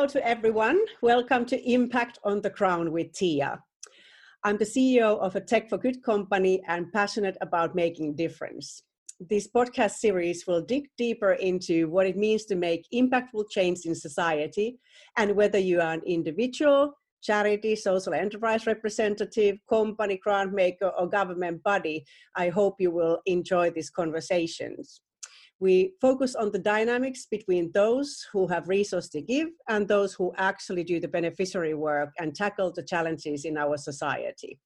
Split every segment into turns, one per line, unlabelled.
hello to everyone. Welcome to Impact on the Ground with Tia. I'm the CEO of a Tech for Good company and passionate about making difference. This podcast series will dig deeper into what it means to make impactful change in society and whether you are an individual, charity, social enterprise representative, company, grant maker, or government body, I hope you will enjoy these conversations. We focus on the dynamics between those who have resources to give and those who actually do the beneficiary work and tackle the challenges in our society.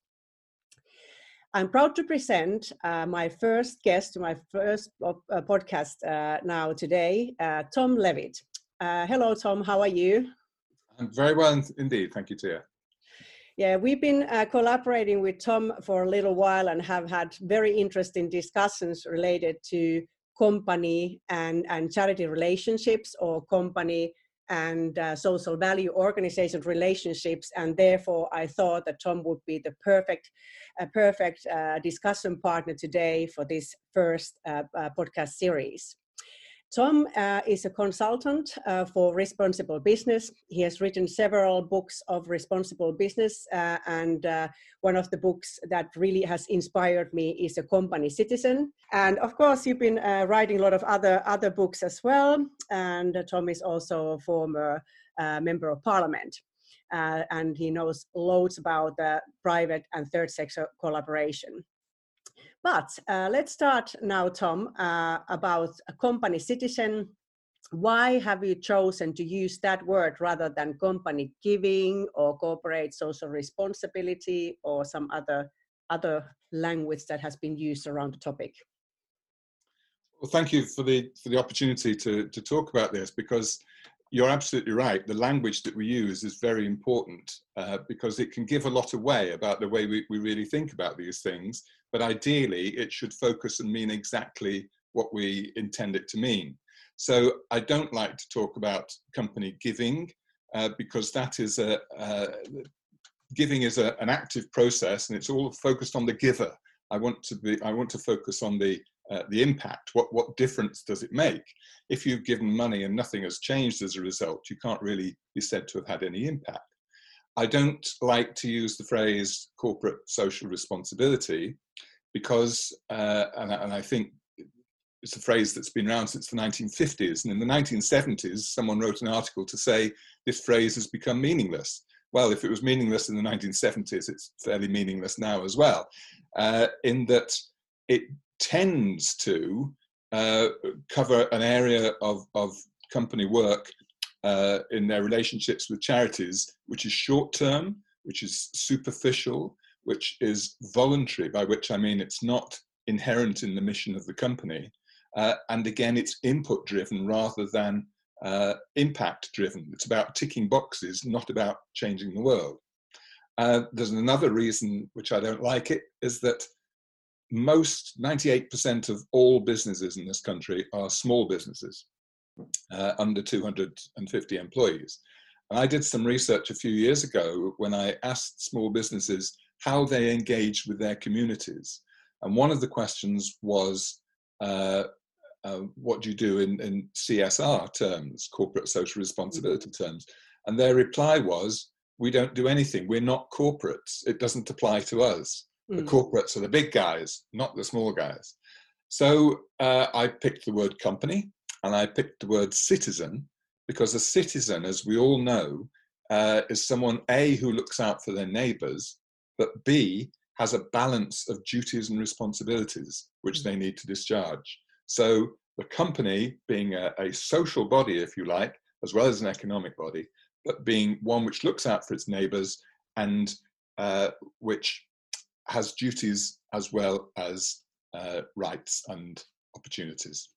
I'm proud to present uh, my first guest to my first uh, podcast uh, now today, uh, Tom Levitt. Uh, hello, Tom. How are you?
I'm very well indeed. Thank you, Tia.
Yeah, we've been uh, collaborating with Tom for a little while and have had very interesting discussions related to company and, and charity relationships or company and uh, social value organization relationships and therefore i thought that tom would be the perfect uh, perfect uh, discussion partner today for this first uh, uh, podcast series Tom uh, is a consultant uh, for responsible business. He has written several books of responsible business, uh, and uh, one of the books that really has inspired me is A Company Citizen. And of course, you've been uh, writing a lot of other other books as well. And Tom is also a former uh, member of parliament. and he knows loads about private and third sector collaboration. But uh, let's start now, Tom, uh, about a company citizen. Why have you chosen to use that word rather than company giving or corporate social responsibility or some other other language that has been used around the topic?
Well, thank you for the for the opportunity to to talk about this because you're absolutely right. The language that we use is very important uh, because it can give a lot away about the way we, we really think about these things but ideally it should focus and mean exactly what we intend it to mean. So I don't like to talk about company giving uh, because that is a, uh, giving is a, an active process and it's all focused on the giver. I want to be, I want to focus on the, uh, the impact. What, what difference does it make? If you've given money and nothing has changed as a result, you can't really be said to have had any impact. I don't like to use the phrase corporate social responsibility because, uh, and, and, I think it's a phrase that's been around since the 1950s. And in the 1970s, someone wrote an article to say this phrase has become meaningless. Well, if it was meaningless in the 1970s, it's fairly meaningless now as well, uh, in that it tends to uh, cover an area of, of company work uh, in their relationships with charities, which is short term, which is superficial, which is voluntary, by which I mean it's not inherent in the mission of the company. Uh, and again, it's input driven rather than uh, impact driven. It's about ticking boxes, not about changing the world. Uh, there's another reason which I don't like it is that most 98% of all businesses in this country are small businesses uh, under 250 employees. And I did some research a few years ago when I asked small businesses how they engage with their communities. And one of the questions was, uh, uh, what do you do in, in CSR terms, corporate social responsibility mm-hmm. terms? And their reply was, we don't do anything. We're not corporates. It doesn't apply to us. Mm. The corporates are the big guys, not the small guys. So uh, I picked the word company and I picked the word citizen because a citizen, as we all know, uh, is someone A, who looks out for their neighbors, but B, has a balance of duties and responsibilities which they need to discharge. So the company, being a, a social body, if you like, as well as an economic body, but being one which looks out for its neighbors and uh, which has duties as well as uh, rights and opportunities.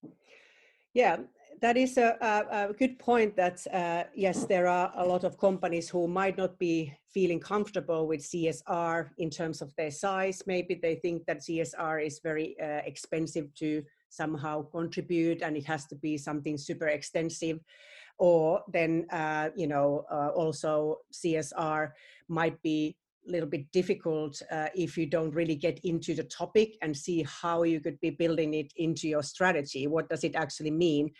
Yeah, that is a, a, a good point that uh, yes, there are a lot of companies who might not be feeling comfortable with CSR in terms of their size. Maybe they think that CSR is very uh, expensive to somehow contribute and it has to be something super extensive. Or then, uh, you know, uh, also CSR might be little bit difficult uh, if you don't really get into the topic and see how you could be building it into your strategy. What does it actually mean?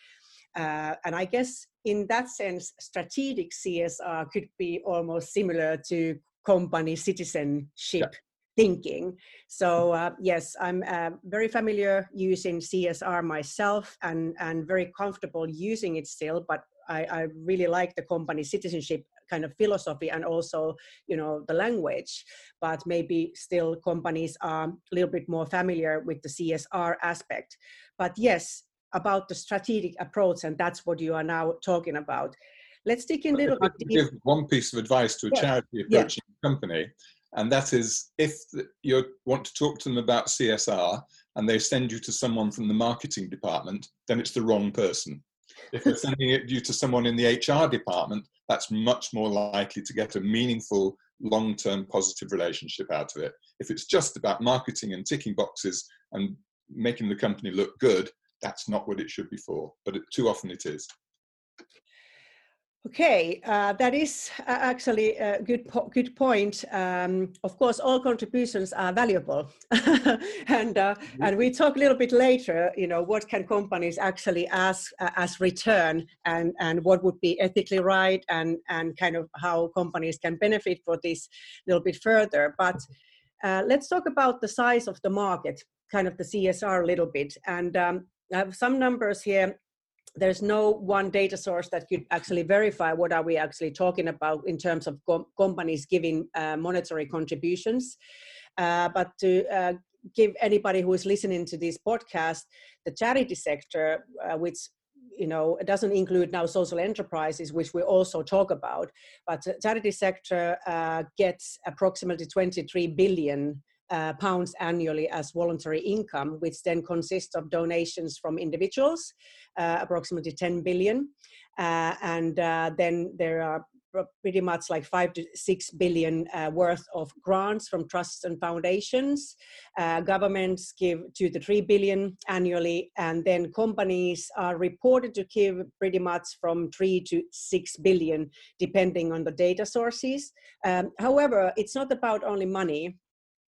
Uh, and I guess in that sense, strategic CSR could be almost similar to company citizenship yeah. thinking. So uh, yes, I'm uh, very familiar using CSR myself and, and very comfortable using it still, but I, I really like the company citizenship kind of philosophy and also you know the language but maybe still companies are a little bit more familiar with the csr aspect but yes about the strategic approach and that's what you are now talking about let's dig in a little bit
give one piece of advice to a yeah. charity approaching yeah. company and that is if you want to talk to them about csr and they send you to someone from the marketing department then it's the wrong person if they're sending it you to someone in the hr department that's much more likely to get a meaningful long-term positive relationship out of it. If it's just about marketing and ticking boxes and making the company look good, that's not what it should be for, but it, too often it is.
Okay, uh, that is uh, actually a good po good point. Um, of course, all contributions are valuable, and uh, mm-hmm. and we talk a little bit later. You know, what can companies actually ask uh, as return, and and what would be ethically right, and and kind of how companies can benefit for this a little bit further. But uh, let's talk about the size of the market, kind of the CSR a little bit, and um, I have some numbers here there's no one data source that could actually verify what are we actually talking about in terms of com- companies giving uh, monetary contributions. Uh, but to uh, give anybody who is listening to this podcast, the charity sector, uh, which you know it doesn't include now social enterprises which we also talk about but charity sector uh, gets approximately 23 billion uh, pounds annually as voluntary income, which then consists of donations from individuals, uh, approximately 10 billion. Uh, and uh, then there are pretty much like five to six billion uh, worth of grants from trusts and foundations. Governments give two to three billion annually, and then companies are reported to give pretty much from three to six billion, depending on the data sources. Um, however, it's not about only money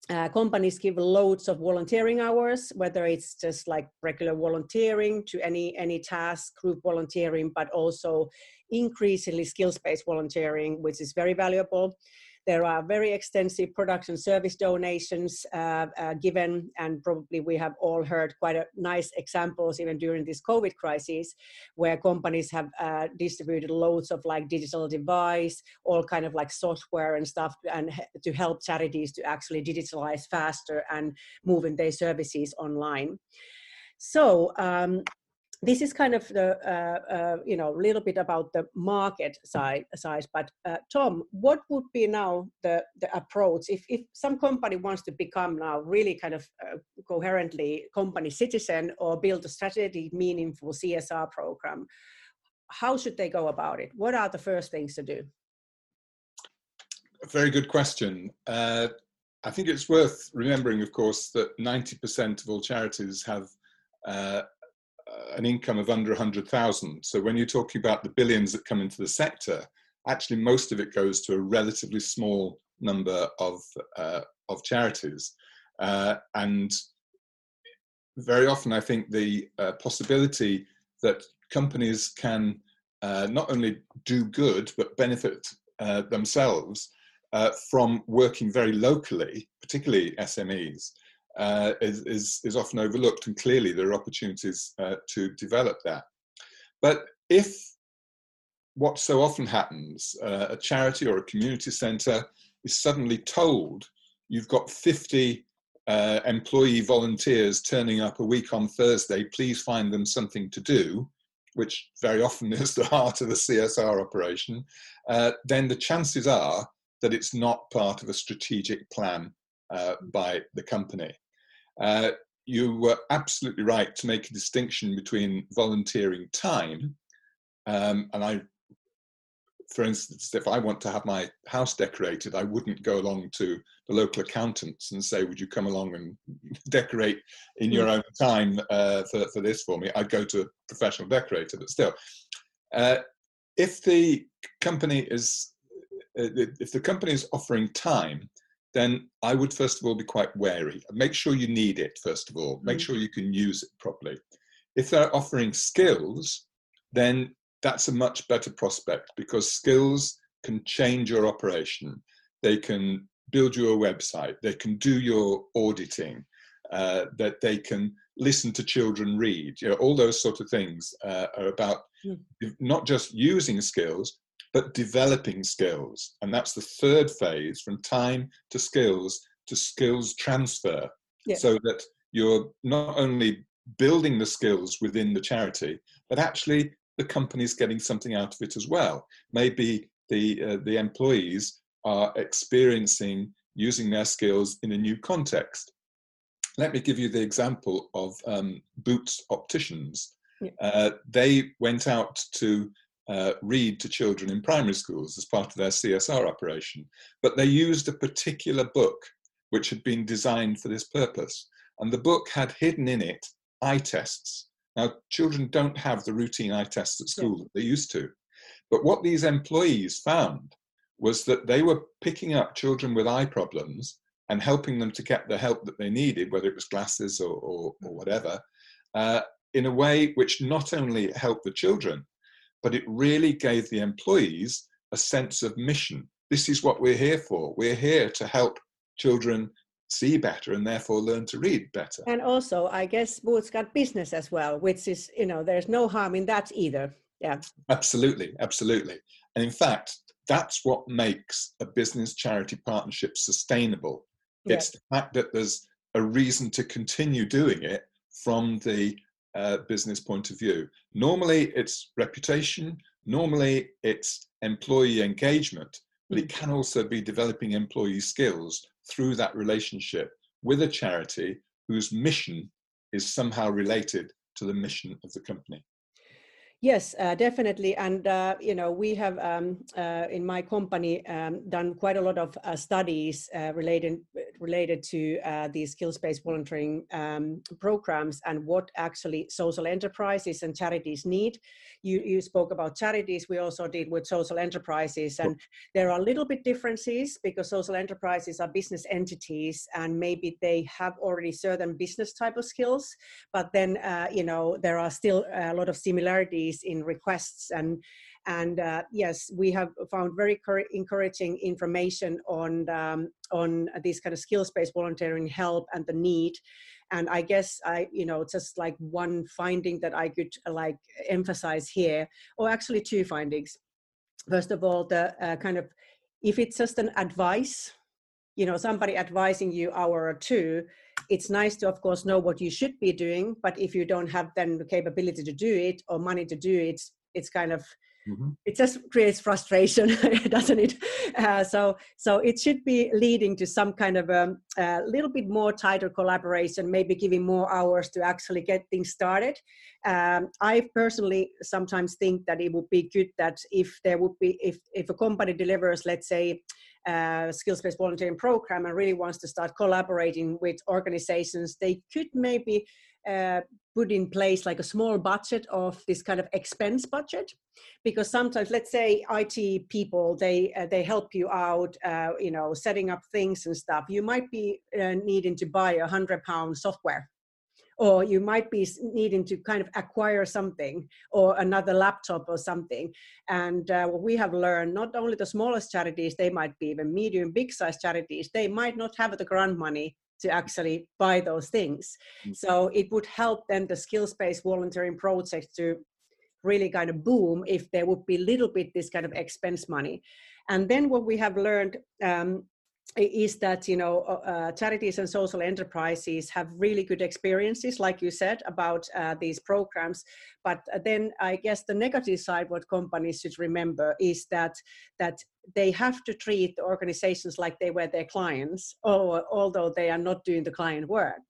uh, companies give loads of volunteering hours, whether it's just like regular volunteering to any any task, group volunteering, but also increasingly skills-based volunteering, which is very valuable. There are very extensive production service donations uh, uh, given, and probably we have all heard quite a nice examples even during this COVID crisis, where companies have uh, distributed loads of like digital device, all kind of like software and stuff, and to help charities to actually digitalize faster and moving their services online. So um, this is kind of the uh, uh, you know a little bit about the market side size but uh, tom what would be now the the approach if if some company wants to become now really kind of uh, coherently company citizen or build a strategy meaningful csr program? How should they go about it? What are the first things to do?
Very good question. Uh, i think it's worth remembering of course that 90% of all charities have uh, an income of under 100,000. So when you're talking about the billions that come into the sector, actually most of it goes to a relatively small number of, uh, of charities. Uh, and very often I think the uh, possibility that companies can uh, not only do good, but benefit uh, themselves from working very locally, particularly SMEs, uh, is, is, is, often overlooked, and clearly there are opportunities uh, to develop that. But if what so often happens, uh, a charity or a community centre is suddenly told you've got 50 uh, employee volunteers turning up a week on Thursday, please find them something to do, which very often is the heart of the CSR operation, uh, then the chances are that it's not part of a strategic plan uh, by the company. Uh, you were absolutely right to make a distinction between volunteering time um, and I, for instance, if I want to have my house decorated, I wouldn't go along to the local accountants and say, "Would you come along and decorate in your mm. own time uh, for for this for me?" I'd go to a professional decorator. But still, uh, if the company is uh, if the company is offering time, then I would first of all be quite wary. Make sure you need it, first of all. Make mm. sure you can use it properly. If they're offering skills, then that's a much better prospect because skills can change your operation. They can build you a website. They can do your auditing. Uh, that they can listen to children read. You know, all those sort of things uh, are about mm. not just using skills, but developing skills. And that's the third phase from time to skills to skills transfer. Yeah. So that you're not only building the skills within the charity, but actually the company's getting something out of it as well. Maybe the uh, the employees are experiencing using their skills in a new context. Let me give you the example of um, Boots Opticians. Yeah. Uh, they went out to uh, read to children in primary schools as part of their CSR operation, but they used a particular book which had been designed for this purpose. And the book had hidden in it eye tests. Now, children don't have the routine eye tests at school yeah. that they used to. But what these employees found was that they were picking up children with eye problems and helping them to get the help that they needed, whether it was glasses or, or, or whatever, uh, in a way which not only helped the children, but it really gave the employees a sense of mission. This is what we're here for. We're here to help children see better and therefore learn to read better.
And also, I guess Boots got business as well, which is, you know, there's no harm in that either. Yeah.
Absolutely, absolutely. And in fact, that's what makes a business charity partnership sustainable. It's the fact that there's a reason to continue doing it from the uh, business point of view. Normally, it's reputation, normally, it's employee engagement, but it mm. can also be developing employee skills through that relationship with a charity whose mission is somehow related to the mission of the company.
Yes, uh, definitely. And, uh, you know, we have um, uh, in my company um, done quite a lot of uh, studies uh, related, related to uh, these skills-based volunteering um, programs and what actually social enterprises and charities need. You, you spoke about charities. We also did with social enterprises. And there are a little bit differences because social enterprises are business entities and maybe they have already certain business type of skills. But then, you know, there are still a lot of similarities in requests and and uh, yes, we have found very encouraging information on um, on this kind of skills-based volunteering help and the need. And I guess I, you know, just like one finding that I could uh, like emphasize here, or actually two findings. First of all, the uh, kind of if it's just an advice, you know, somebody advising you hour or two, it's nice to of course know what you should be doing but if you don't have then the capability to do it or money to do it it's kind of mm-hmm. it just creates frustration doesn't it uh, so so it should be leading to some kind of a, a, little bit more tighter collaboration maybe giving more hours to actually get things started um, i personally sometimes think that it would be good that if there would be if if a company delivers let's say uh, skills-based volunteering program and really wants to start collaborating with organizations, they could maybe uh, put in place like a small budget of this kind of expense budget. Because sometimes let's say IT people they uh, they help you out uh, you know setting up things and stuff. You might be uh, needing to buy a hundred pound software or you might be needing to kind of acquire something or another laptop or something. And uh, what we have learned not only the smallest charities they might be even medium big size charities they might not have the grant money to actually buy those things. Mm-hmm. so it would help then the skills based volunteering projects to really kind of boom if there would be a little bit this kind of expense money. And then what we have learned um, is that you know uh, uh, charities and social enterprises have really good experiences like you said about uh, these programs. But then i guess the negative side what companies should remember is that that they have to treat organizations like they were their clients or although they are not doing the client work.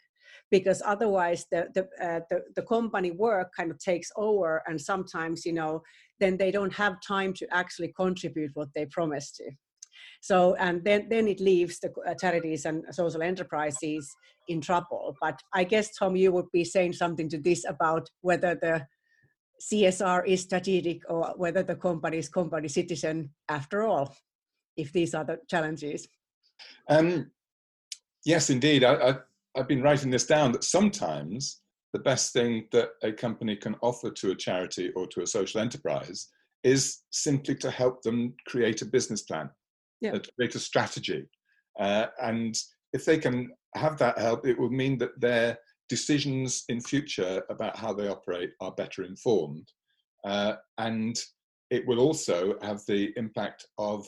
Because otherwise the the, uh, the, the company work kind of takes over and sometimes you know then they don't have time to actually contribute what they promised to so, and then, then it leaves the uh, charities and social enterprises in trouble. But I guess, Tom, you would be saying something to this about whether the CSR is strategic or whether the company is company citizen after all, if these are the challenges.
Um, yes, indeed. I, I, I've been writing this down that sometimes the best thing that a company can offer to a charity or to a social enterprise is simply to help them create a business plan, yeah. to create a strategy. Uh, and if they can have that help, it will mean that their decisions in future about how they operate are better informed. Uh, and it will also have the impact of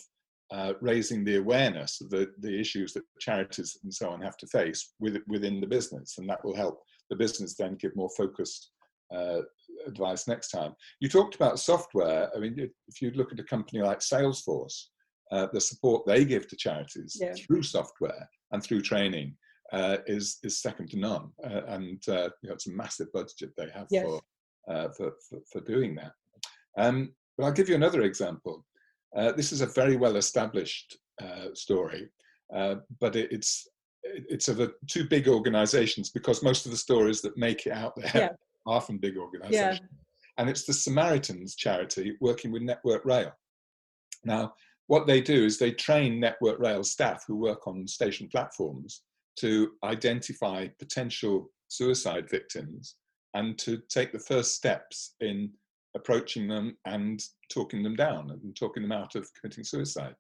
uh, raising the awareness of the, the issues that charities and so on have to face with, within the business. And that will help the business then give more focused uh, advice next time. You talked about software. I mean, if you look at a company like Salesforce, uh, the support they give to charities yeah. through software and through training uh, is is second to none, uh, and uh, you know, it's a massive budget they have yes. for, uh, for, for, for doing that. Um, but I'll give you another example. Uh, this is a very well established story, but it, it's it's of a, two big organizations because most of the stories that make it out there yeah. are from big organizations. Yeah. And it's the Samaritans charity working with Network Rail. Now, what they do is they train Network Rail staff who work on station platforms to identify potential suicide victims and to take the first steps in approaching them and talking them down and talking them out of committing suicide.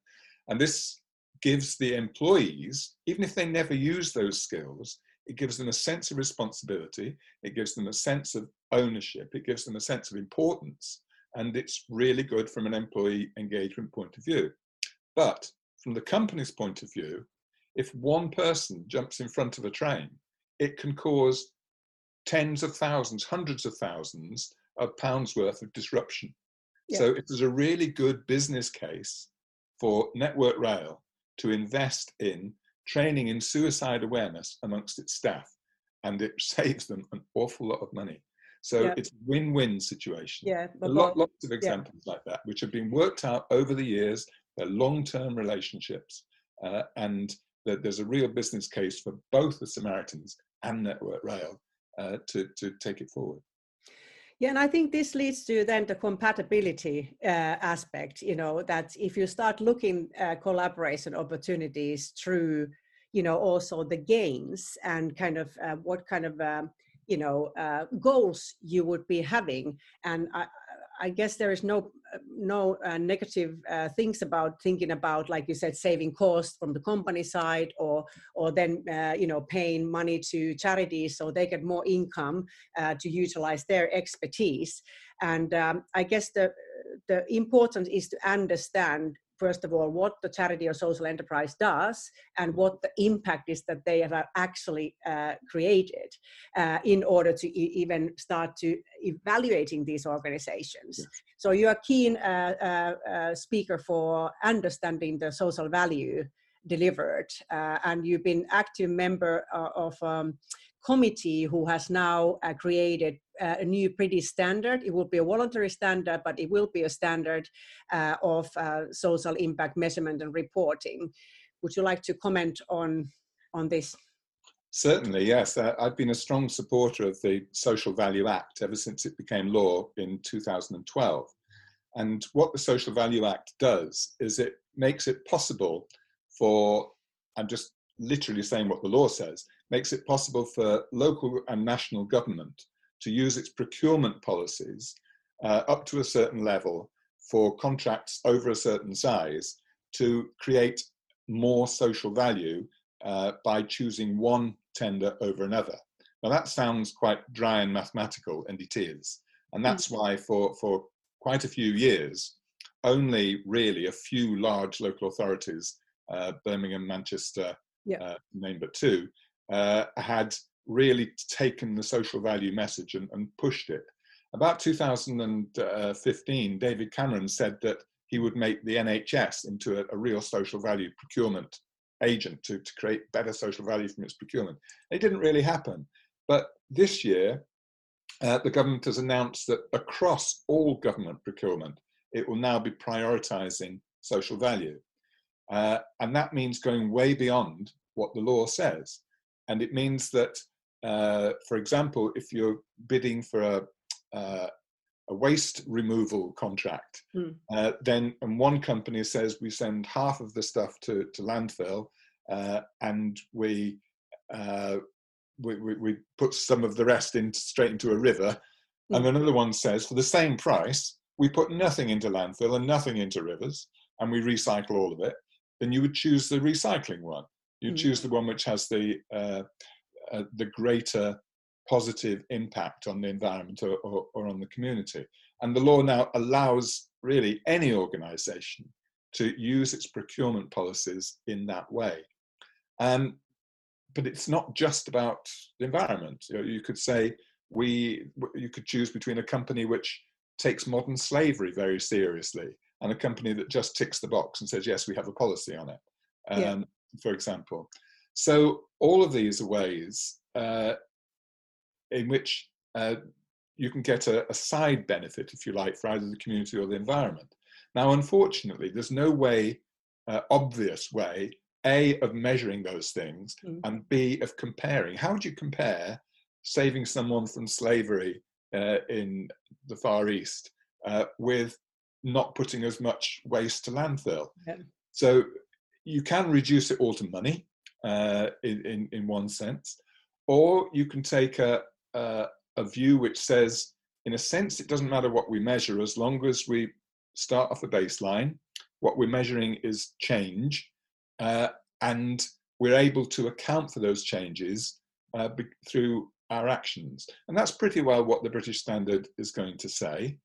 And this gives the employees, even if they never use those skills, it gives them a sense of responsibility, it gives them a sense of ownership, it gives them a sense of importance, and it's really good from an employee engagement point of view. But from the company's point of view, if one person jumps in front of a train, it can cause tens of thousands, hundreds of thousands of pounds worth of disruption. Yeah. So it is a really good business case for Network Rail to invest in training in suicide awareness amongst its staff, and it saves them an awful lot of money. So it's win-win situation.
Yeah,
a lot, lots of examples yeah. like that, which have been worked out over the years. They're long-term relationships, uh, and that there's a real business case for both the Samaritans and Network Rail uh, to to take it forward.
Yeah, and I think this leads to then the compatibility uh, aspect. You know that if you start looking uh, collaboration opportunities through, you know, also the gains and kind of uh, what kind of um, you know uh, goals you would be having, and I, I guess there is no no uh, negative uh, things about thinking about, like you said, saving costs from the company side, or or then uh, you know paying money to charities so they get more income uh, to utilize their expertise. And um, I guess the the important is to understand first of all what the charity or social enterprise does and what the impact is that they have actually uh, created uh, in order to e- even start to evaluating these organizations yes. so you are keen uh, uh, uh speaker for understanding the social value delivered uh, and you've been active member of um, committee who has now uh, created uh, a new British standard. It will be a voluntary standard, but it will be a standard uh, of uh, social impact measurement and reporting. Would you like to comment on, on this?
Certainly, yes. Uh, I've been a strong supporter of the Social Value Act ever since it became law in 2012. And what the Social Value Act does is it makes it possible for, I'm just literally saying what the law says, makes it possible for local and national government to use its procurement policies uh, up to a certain level for contracts over a certain size to create more social value uh, by choosing one tender over another. Now that sounds quite dry and mathematical, and it is. And that's mm. why for, for quite a few years, only really a few large local authorities, uh, Birmingham, Manchester, yeah. uh, name but two, uh, had really taken the social value message and, and pushed it. About 2015, David Cameron said that he would make the NHS into a, a real social value procurement agent to, to create better social value from its procurement. It didn't really happen. But this year, uh, the government has announced that across all government procurement, it will now be prioritizing social value. Uh, and that means going way beyond what the law says. And it means that, uh, for example, if you're bidding for a, uh, a waste removal contract, mm. uh, then and one company says we send half of the stuff to, to landfill uh, and we uh, we, we, we, put some of the rest in straight into a river. Mm. And another one says, for the same price, we put nothing into landfill and nothing into rivers, and we recycle all of it. Then you would choose the recycling one. You mm. choose the one which has the uh, the greater positive impact on the environment or, or, or on the community. And the law now allows really any organisation to use its procurement policies in that way. Um, but it's not just about the environment. You, know, you, could say we, you could choose between a company which takes modern slavery very seriously and a company that just ticks the box and says yes, we have a policy on it. Um, yeah. For example, so all of these are ways uh, in which uh, you can get a, a, side benefit, if you like, for either the community or the environment. Now, unfortunately, there's no way, uh, obvious way, A, of measuring those things, mm. and B, of comparing. How would you compare saving someone from slavery uh, in the Far East uh, with not putting as much waste to landfill? Yeah. So you can reduce it all to money uh, in, in, in one sense, or you can take a, a, a view which says, in a sense, it doesn't matter what we measure as long as we start off a baseline. What we're measuring is change, uh, and we're able to account for those changes uh, be- through our actions. And that's pretty well what the British Standard is going to say.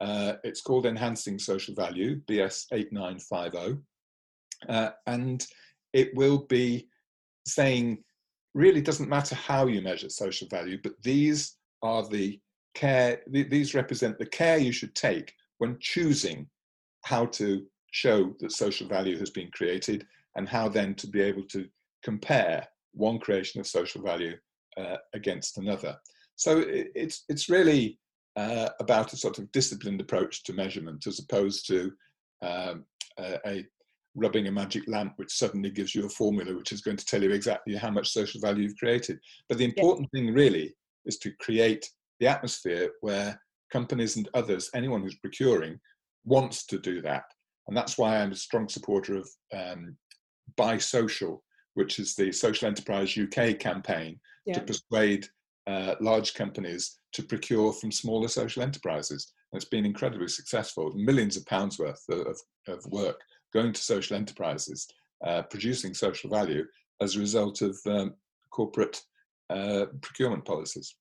Uh, it's called Enhancing Social Value, BS 8950. Uh, and it will be saying really doesn't matter how you measure social value, but these are the care, these represent the care you should take when choosing how to show that social value has been created and how then to be able to compare one creation of social value uh, against another. So it's, it's really uh, about a sort of disciplined approach to measurement as opposed to um, a, a rubbing a magic lamp which suddenly gives you a formula which is going to tell you exactly how much social value you've created. But the important thing really is to create the atmosphere where companies and others, anyone who's procuring, wants to do that. And that's why I'm a strong supporter of um, Buy Social, which is the Social Enterprise UK campaign yeah. to persuade uh, large companies to procure from smaller social enterprises. And it's been incredibly successful, millions of pounds worth of, of work going to social enterprises, uh, producing social value as a result of um, corporate uh, procurement policies.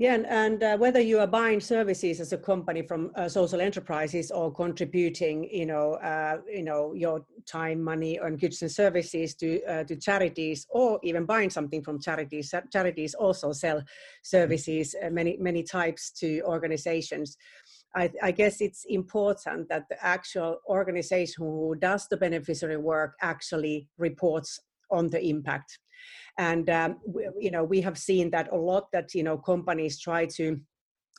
Yeah, and, and uh, whether you are buying services as a company from uh, social enterprises or contributing, you know, uh, you know, your time, money, and goods and services to uh, to charities, or even buying something from charities. Charities also sell services, uh, many many types to organizations. I, I, guess it's important that the actual organization who does the beneficiary work actually reports on the impact. And um, we, you know we have seen that a lot that you know companies try to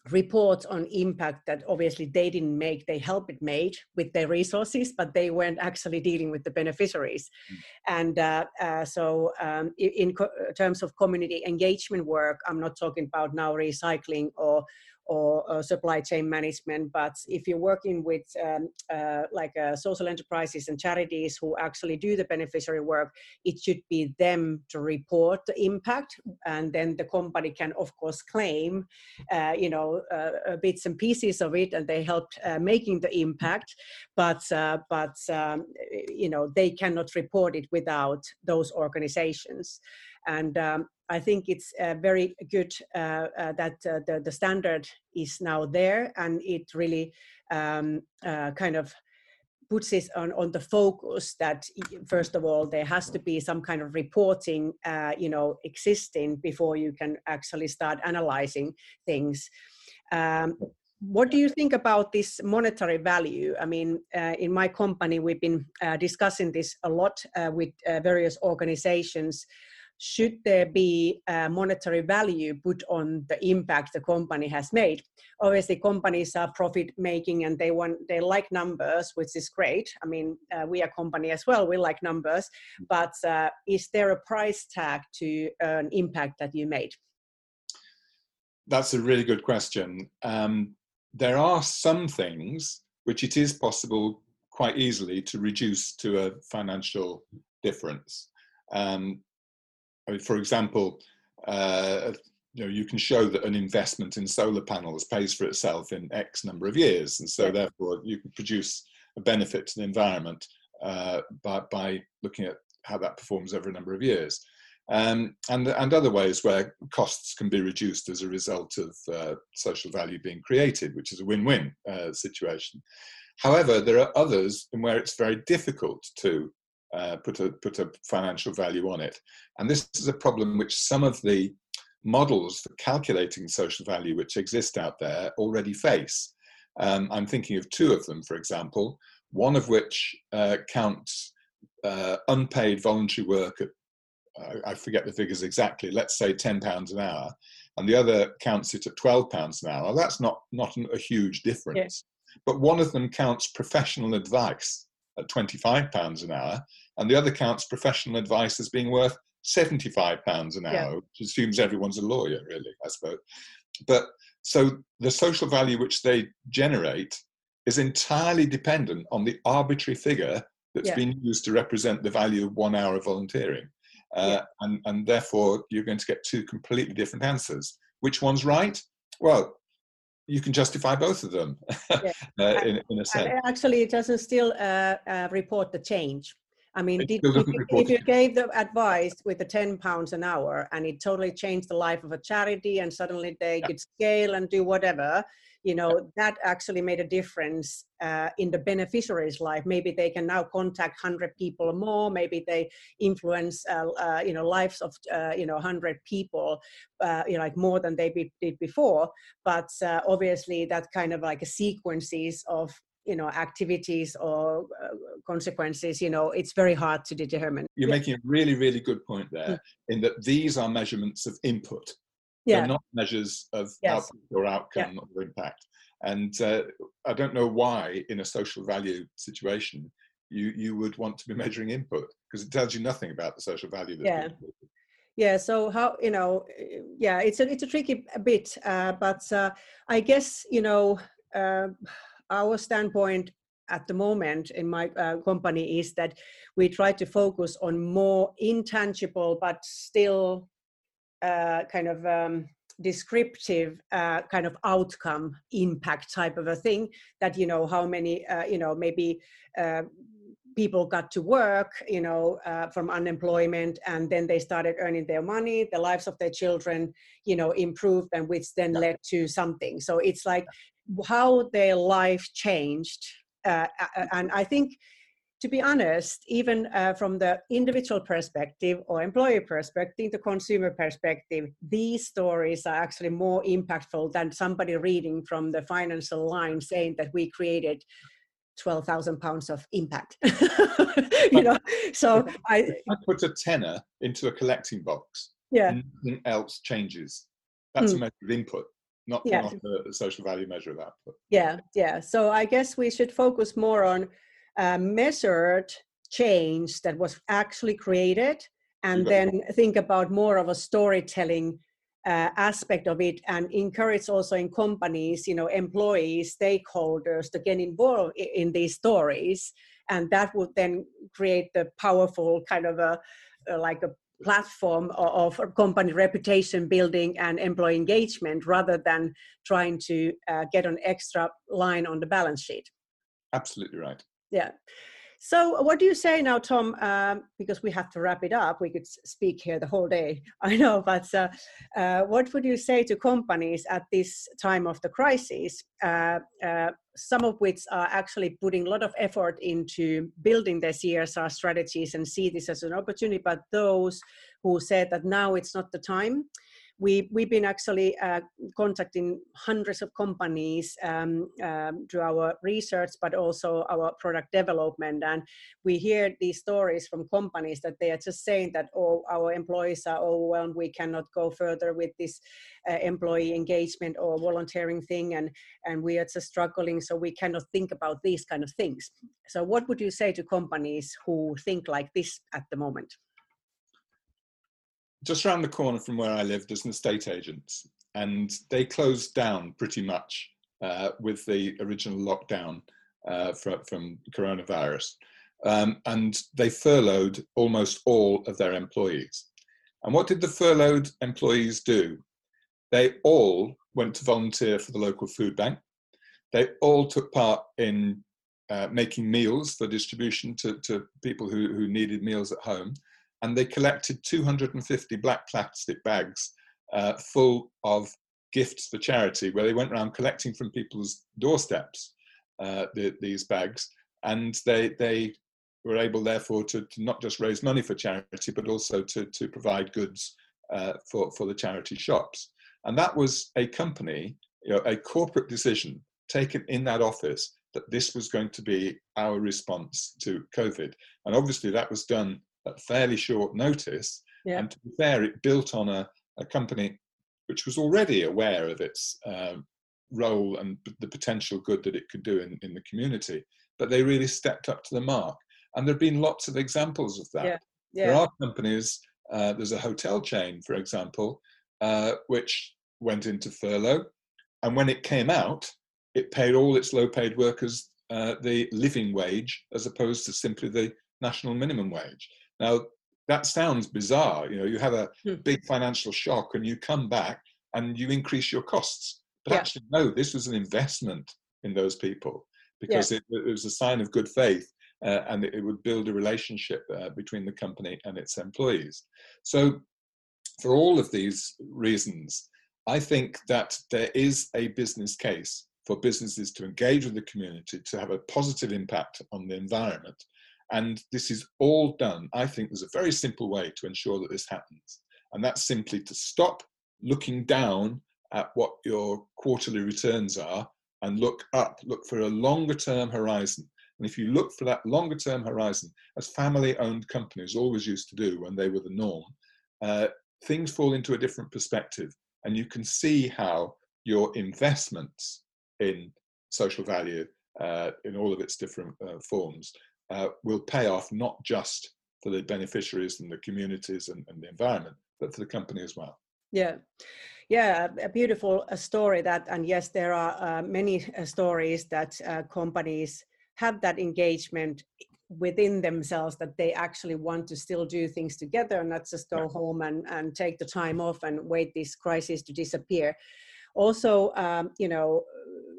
report on impact that obviously they didn't make they helped it made with their resources but they weren't actually dealing with the beneficiaries mm. and uh, uh, so um, in, co- terms of community engagement work i'm not talking about now recycling or or, or supply chain management. But if you're working with um, uh, like uh, social enterprises and charities who actually do the beneficiary work, it should be them to report the impact, and then the company can, of course, claim, uh, you know, uh, bits and pieces of it, and they helped uh, making the impact. But uh, but um, you know, they cannot report it without those organizations. And um, I think it's uh, very good uh, uh, that uh, the, the standard is now there and it really um, uh, kind of puts it on, on the focus that first of all there has to be some kind of reporting uh, you know existing before you can actually start analyzing things um, what do you think about this monetary value? I mean, uh, in my company, we've been uh, discussing this a lot uh, with various organizations should there be a monetary value put on the impact the company has made? Obviously companies are profit making and they want they like numbers which is great. I mean uh, we are a company as well we like numbers but uh, is there a price tag to an impact that you made?
That's a really good question. Um, there are some things which it is possible quite easily to reduce to a financial difference. Um, I mean, for example, uh, you know, you can show that an investment in solar panels pays for itself in X number of years, and so yeah. therefore you can produce a benefit to the environment uh, by, by looking at how that performs over a number of years. Um, and, and other ways where costs can be reduced as a result of uh, social value being created, which is a win-win uh, situation. However, there are others in where it's very difficult to uh, put, a, put a financial value on it. And this is a problem which some of the models for calculating social value which exist out there already face. Um, I'm thinking of two of them, for example, one of which uh, counts uh, unpaid voluntary work at, I forget the figures exactly, let's say £10 an hour, and the other counts it at £12 an hour. That's not, not a huge difference. Yes. But one of them counts professional advice at £25 an hour, and the other counts professional advice as being worth £75 an hour, yeah. which assumes everyone's a lawyer, really, I suppose. But so the social value which they generate is entirely dependent on the arbitrary figure that's yeah. been used to represent the value of one hour of volunteering. Uh, yeah. and, and therefore, you're going to get two completely different answers. Which one's right? Well, you can justify both of them yeah. uh, in, in, a sense.
Actually, it doesn't still uh, uh report the change. I mean, did, if, you, if, you, gave the advice with the 10 pounds an hour and it totally changed the life of a charity and suddenly they yeah. could scale and do whatever, you know, yeah. that actually made a difference uh, in the beneficiary's life. Maybe they can now contact 100 people more. Maybe they influence, uh, uh, you know, lives of, uh, you know, 100 people, uh, you know, like more than they be, did before. But uh, obviously that kind of like a sequences of you know activities or uh, consequences you know it's very hard to determine
you're yeah. making a really really good point there mm. in that these are measurements of input yeah. they're not measures of yes. output or outcome yeah. or impact and uh, i don't know why in a social value situation you you would want to be measuring input because it tells you nothing about the social value
yeah yeah so how you know yeah it's a it's a tricky bit uh, but uh, i guess you know uh, our standpoint at the moment in my uh, company is that we try to focus on more intangible but still uh, kind of um, descriptive uh, kind of outcome impact type of a thing that you know how many uh, you know maybe uh, people got to work you know uh, from unemployment and then they started earning their money the lives of their children you know improved and which then led to something. So it's like how their life changed. Uh, and I think, to be honest, even uh, from the individual perspective or employee perspective, the consumer perspective, these stories are actually more impactful than somebody reading from the financial line saying that we created 12,000 pounds of impact. you know, so I,
I put a tenner into a collecting box.
Yeah.
Nothing else changes. That's mm. a measure of input not, yeah. not the social value measure of output.
Yeah, yeah. So I guess we should focus more on uh, measured change that was actually created and then think about more of a storytelling uh, aspect of it and encourage also in companies you know employees stakeholders to get involved in these stories and that would then create the powerful kind of a, a like a platform of, company reputation building and employee engagement rather than trying to uh, get an extra line on the balance sheet.
Absolutely right.
Yeah. So, what do you say now, Tom? Um, because we have to wrap it up, we could speak here the whole day. I know, but uh, uh, what would you say to companies at this time of the crisis? Uh, uh some of which are actually putting a lot of effort into building their CSR strategies and see this as an opportunity, but those who said that now it's not the time we, we've been actually uh, contacting hundreds of companies um, um, through our research, but also our product development. And we hear these stories from companies that they are just saying that, oh, our employees are overwhelmed, we cannot go further with this uh, employee engagement or volunteering thing, and, and we are just struggling, so we cannot think about these kind of things. So, what would you say to companies who think like this at the moment?
Just around the corner from where I live, there's an estate agent, and they closed down pretty much uh, with the original lockdown uh, from, from coronavirus. Um, and they furloughed almost all of their employees. And what did the furloughed employees do? They all went to volunteer for the local food bank. They all took part in uh, making meals for distribution to, to people who, who needed meals at home. And they collected 250 black plastic bags uh, full of gifts for charity, where they went around collecting from people's doorsteps uh, the, these bags. And they, they were able, therefore, to, to, not just raise money for charity, but also to, to provide goods uh, for, for the charity shops. And that was a company, you know, a corporate decision taken in that office that this was going to be our response to COVID. And obviously, that was done at fairly short notice. Yeah. And to be fair, it built on a, a company which was already aware of its um, role and the potential good that it could do in, in the community. But they really stepped up to the mark. And there have been lots of examples of that. Yeah. Yeah. There are companies, uh, there's a hotel chain, for example, uh, which went into furlough. And when it came out, it paid all its low paid workers uh, the living wage as opposed to simply the national minimum wage. Now, that sounds bizarre. You know, you have a hmm. big financial shock and you come back and you increase your costs. But yeah. actually, no, this was an investment in those people because yeah. it, it, was a sign of good faith uh, and it, it, would build a relationship uh, between the company and its employees. So, for all of these reasons, I think that there is a business case for businesses to engage with the community to have a positive impact on the environment. And this is all done. I think there's a very simple way to ensure that this happens. And that's simply to stop looking down at what your quarterly returns are and look up, look for a longer term horizon. And if you look for that longer term horizon, as family owned companies always used to do when they were the norm, uh, things fall into a different perspective. And you can see how your investments in social value uh, in all of its different uh, forms uh, will pay off not just for the beneficiaries and the communities and, and, the environment, but for the company as well.
Yeah, yeah, a beautiful uh, story that, and yes, there are uh, many uh, stories that companies have that engagement within themselves that they actually want to still do things together and not just go yeah. home and, and take the time off and wait this crisis to disappear also um, you know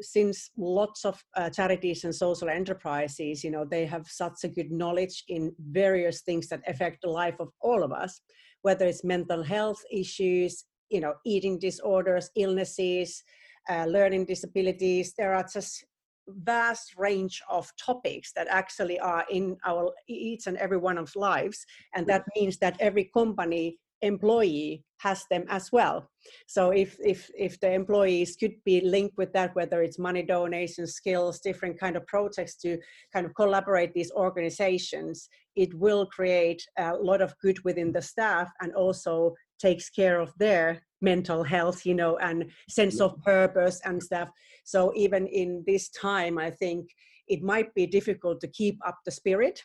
since lots of uh, charities and social enterprises you know they have such a good knowledge in various things that affect the life of all of us whether it's mental health issues you know eating disorders illnesses uh, learning disabilities there are just vast range of topics that actually are in our each and every one of lives and that means that every company employee has them as well. So if if if the employees could be linked with that whether it's money donation skills different kind of projects to kind of collaborate these organizations it will create a lot of good within the staff and also takes care of their mental health you know and sense of purpose and stuff. So even in this time i think it might be difficult to keep up the spirit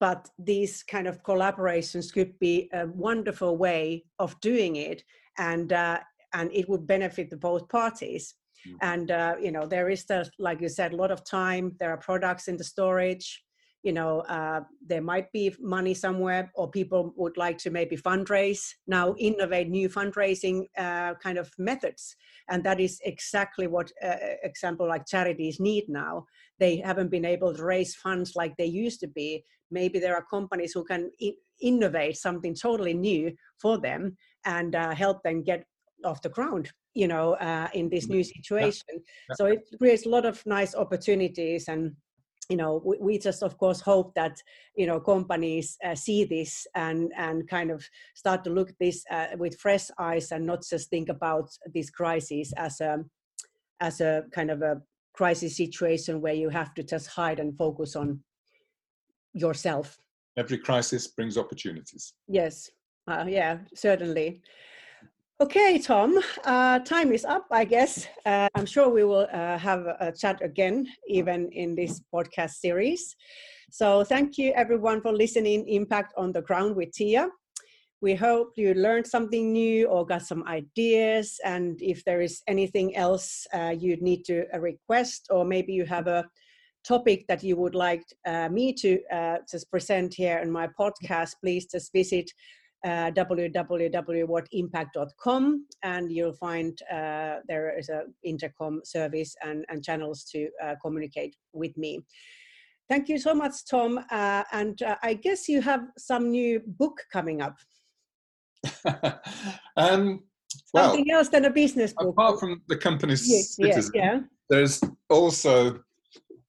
but these kind of collaborations could be a wonderful way of doing it and uh, and it would benefit the both parties. Mm-hmm. and uh, you know there is the like you said a lot of time there are products in the storage you know uh, there might be money somewhere or people would like to maybe fundraise now innovate new fundraising uh, kind of methods. And that is exactly what uh, example like charities need now they haven't been able to raise funds like they used to be maybe there are companies who can innovate something totally new for them and uh, help them get off the ground you know uh, in this new mm-hmm. situation yeah. so it creates a lot of nice opportunities and you know we, we, just of course hope that you know companies uh, see this and and kind of start to look at this uh, with fresh eyes and not just think about this crisis as a as a kind of a crisis situation where you have to just hide and focus on yourself
every crisis brings opportunities
yes uh, yeah certainly Okay, Tom, uh, time is up, I guess. Uh, I'm sure we will uh, have a chat again, even in this podcast series. So, thank you everyone for listening. Impact on the Ground with Tia. We hope you learned something new or got some ideas. And if there is anything else uh, you need to uh, request, or maybe you have a topic that you would like uh, me to just present here in my podcast, please just visit uh, www.impact.com and you'll find uh, there is a intercom service and, and channels to uh, communicate with me. Thank you so much, Tom. Uh, and uh, I guess you have some new book coming up.
um,
well, Something else than a business book.
Apart from the company's yes, citizen, yes, yeah. there's also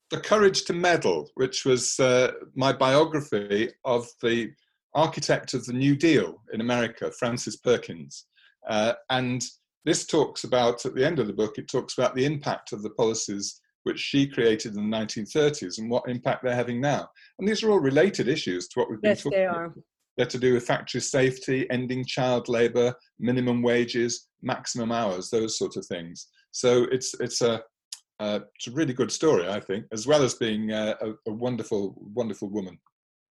The Courage to Meddle, which was uh, my biography of the architect of the New Deal in America, Frances Perkins. Uh, and this talks about, at the end of the book, it talks about the impact of the policies which she created in the 1930s and what impact they're having now. And these are all related issues to what we've been
yes,
talking
they
about. They're to do with factory safety, ending child labour, minimum wages, maximum hours, those sorts of things. So it's it's a uh, it's a really good story, I think, as well as being a, a wonderful, wonderful woman.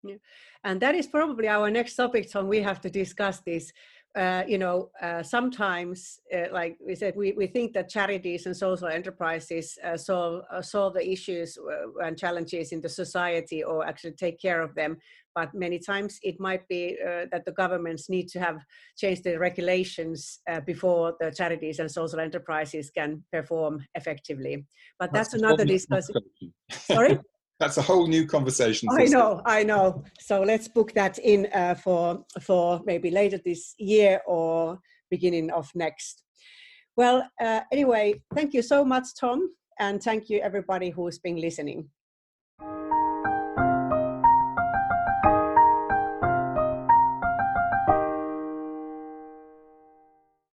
Yeah. And that is probably our next topic, Tom. We have to discuss this. Uh, you know, uh, sometimes, uh, like we said, we, we think that charities and social enterprises uh, solve, uh, solve the issues uh, and challenges in the society or actually take care of them. But many times it might be that the governments need to have changed the regulations before the charities and social enterprises can perform effectively. But that's, that's another discussion. Sorry?
That's a whole new conversation.
I know, I know. So let's book that in uh, for for maybe later this year or beginning of next. Well, uh, anyway, thank you so much, Tom, and thank you everybody who's been listening.